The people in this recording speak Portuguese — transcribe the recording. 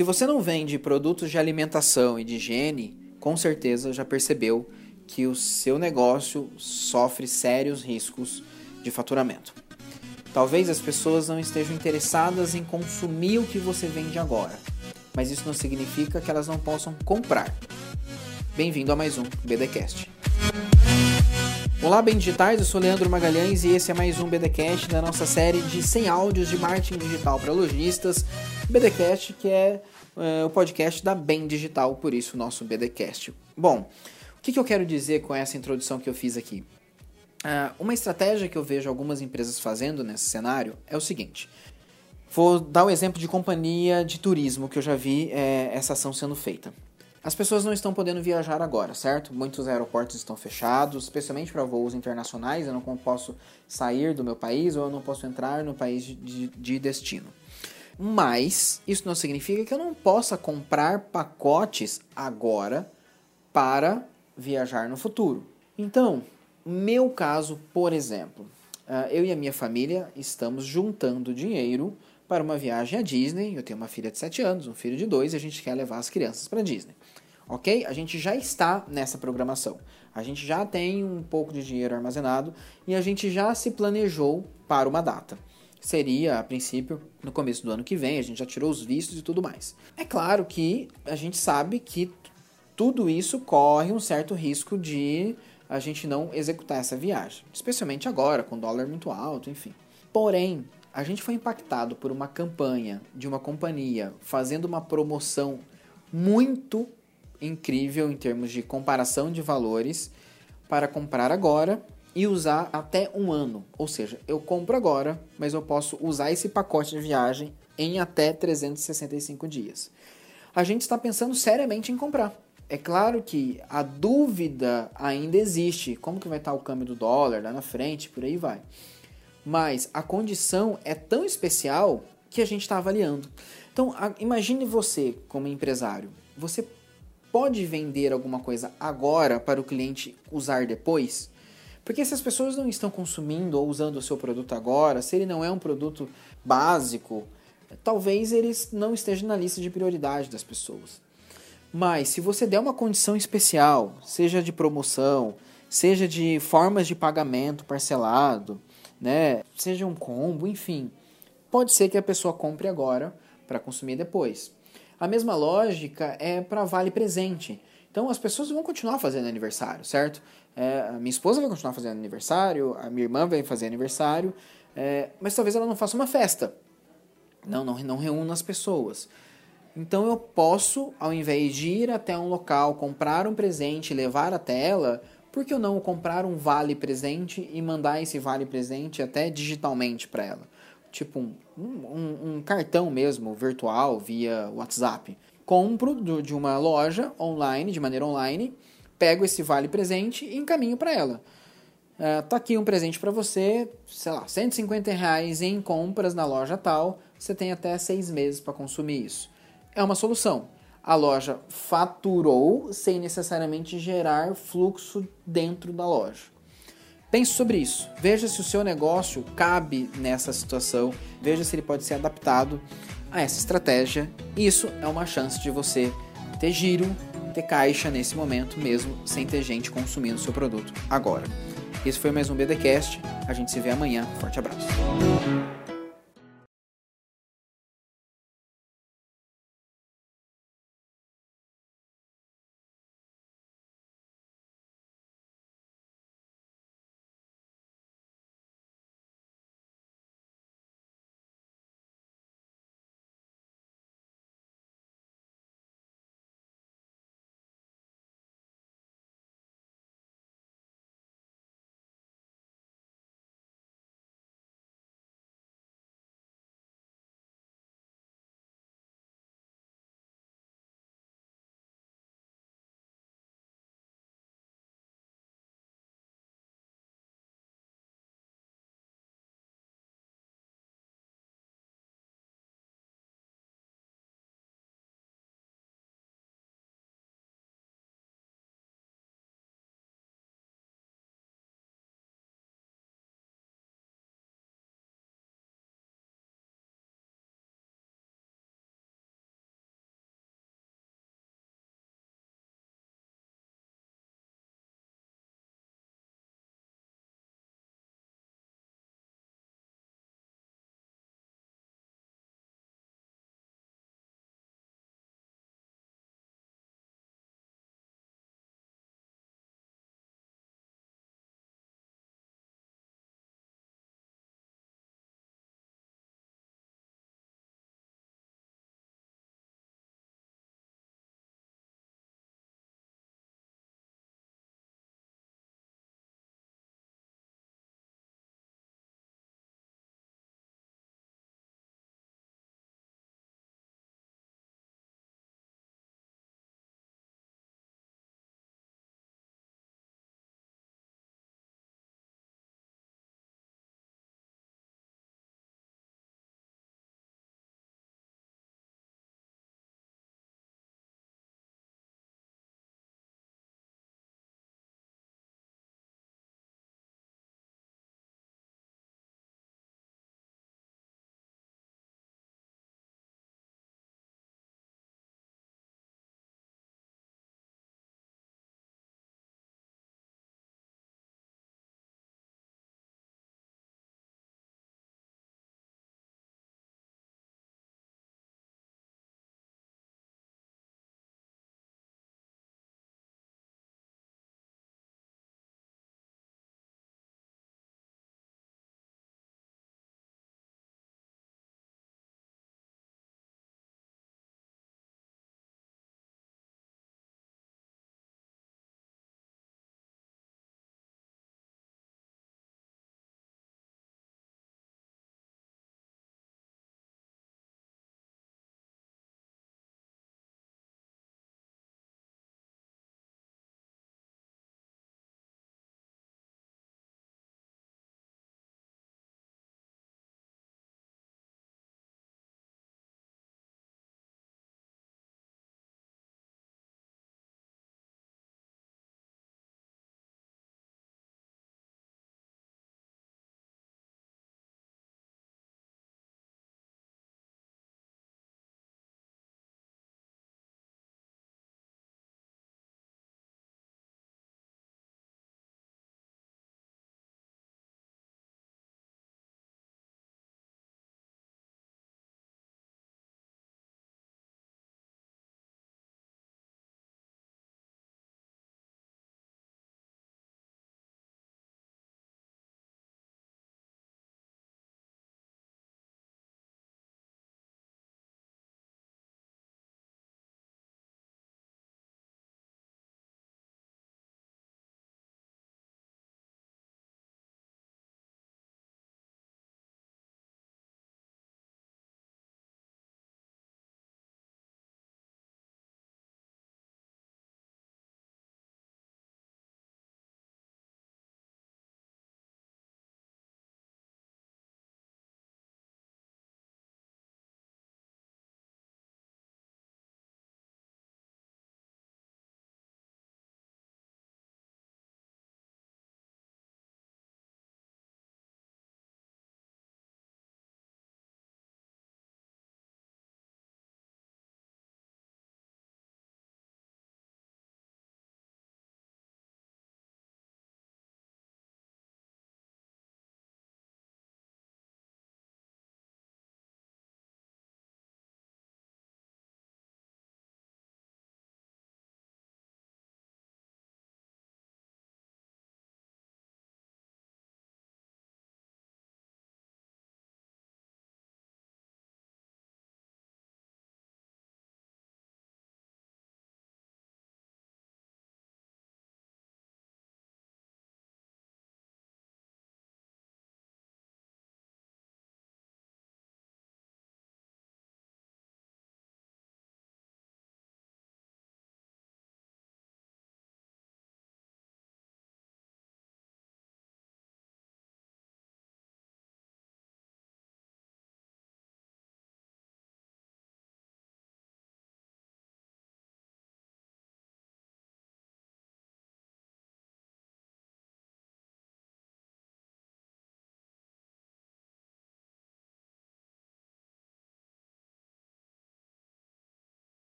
Se você não vende produtos de alimentação e de higiene, com certeza já percebeu que o seu negócio sofre sérios riscos de faturamento. Talvez as pessoas não estejam interessadas em consumir o que você vende agora, mas isso não significa que elas não possam comprar. Bem-vindo a mais um BDcast. Olá, bem digitais, eu sou Leandro Magalhães e esse é mais um BDcast da nossa série de 100 áudios de marketing digital para lojistas. BDcast que é, é, o podcast da Bem Digital, por isso o nosso BDcast. Bom, o que, que eu quero dizer com essa introdução que eu fiz aqui? Uh, uma estratégia que eu vejo algumas empresas fazendo nesse cenário é o seguinte. Vou dar o um exemplo de companhia de turismo que eu já vi é, essa ação sendo feita. As pessoas não estão podendo viajar agora, certo? Muitos aeroportos estão fechados, especialmente para voos internacionais. Eu não posso sair do meu país ou eu não posso entrar no país de, de destino. Mas isso não significa que eu não possa comprar pacotes agora para viajar no futuro. Então, meu caso, por exemplo, ah, eu e a minha família estamos juntando dinheiro para uma viagem à Disney. Eu tenho uma filha de 7 anos, um filho de 2 e a gente quer levar as crianças para Disney. Ok? A gente já está nessa programação. A gente já tem um pouco de dinheiro armazenado e a gente já se planejou para uma data. Seria, a princípio, no começo do ano que vem, a gente já tirou os vistos e tudo mais. É claro que a gente sabe que tudo isso corre um certo risco de a gente não executar essa viagem, especialmente agora, com o dólar muito alto, enfim. Porém, a gente foi impactado por uma campanha de uma companhia fazendo uma promoção muito incrível em termos de comparação de valores para comprar agora e usar até um ano. Ou seja, eu compro agora, mas eu posso usar esse pacote de viagem em até 365 dias. A gente está pensando seriamente em comprar. É claro que a dúvida ainda existe. Como que vai estar o câmbio do dólar lá na frente, por aí vai. Mas a condição é tão especial que a gente está avaliando. Então, imagine você como empresário. Você pode vender alguma coisa agora para o cliente usar depois? Porque se as pessoas não estão consumindo ou usando o seu produto agora, se ele não é um produto básico, talvez eles não esteja na lista de prioridade das pessoas. Mas se você der uma condição especial, seja de promoção, seja de formas de pagamento parcelado, né, seja um combo, enfim, pode ser que a pessoa compre agora para consumir depois. A mesma lógica é para vale presente. Então as pessoas vão continuar fazendo aniversário, certo? É, a minha esposa vai continuar fazendo aniversário, a minha irmã vai fazer aniversário, é, mas talvez ela não faça uma festa. Não, não, não reúna as pessoas. Então eu posso, ao invés de ir até um local, comprar um presente e levar até ela, por que eu não comprar um vale presente e mandar esse vale presente até digitalmente para ela? tipo um, um, um cartão mesmo, virtual, via WhatsApp. Compro do, de uma loja online, de maneira online, pego esse vale presente e encaminho para ela. Uh, tá aqui um presente para você, sei lá, 150 reais em compras na loja tal, você tem até seis meses para consumir isso. É uma solução. A loja faturou sem necessariamente gerar fluxo dentro da loja. Pense sobre isso. Veja se o seu negócio cabe nessa situação. Veja se ele pode ser adaptado a essa estratégia. Isso é uma chance de você ter giro, ter caixa nesse momento, mesmo sem ter gente consumindo seu produto agora. Esse foi mais um BDcast. A gente se vê amanhã. Forte abraço.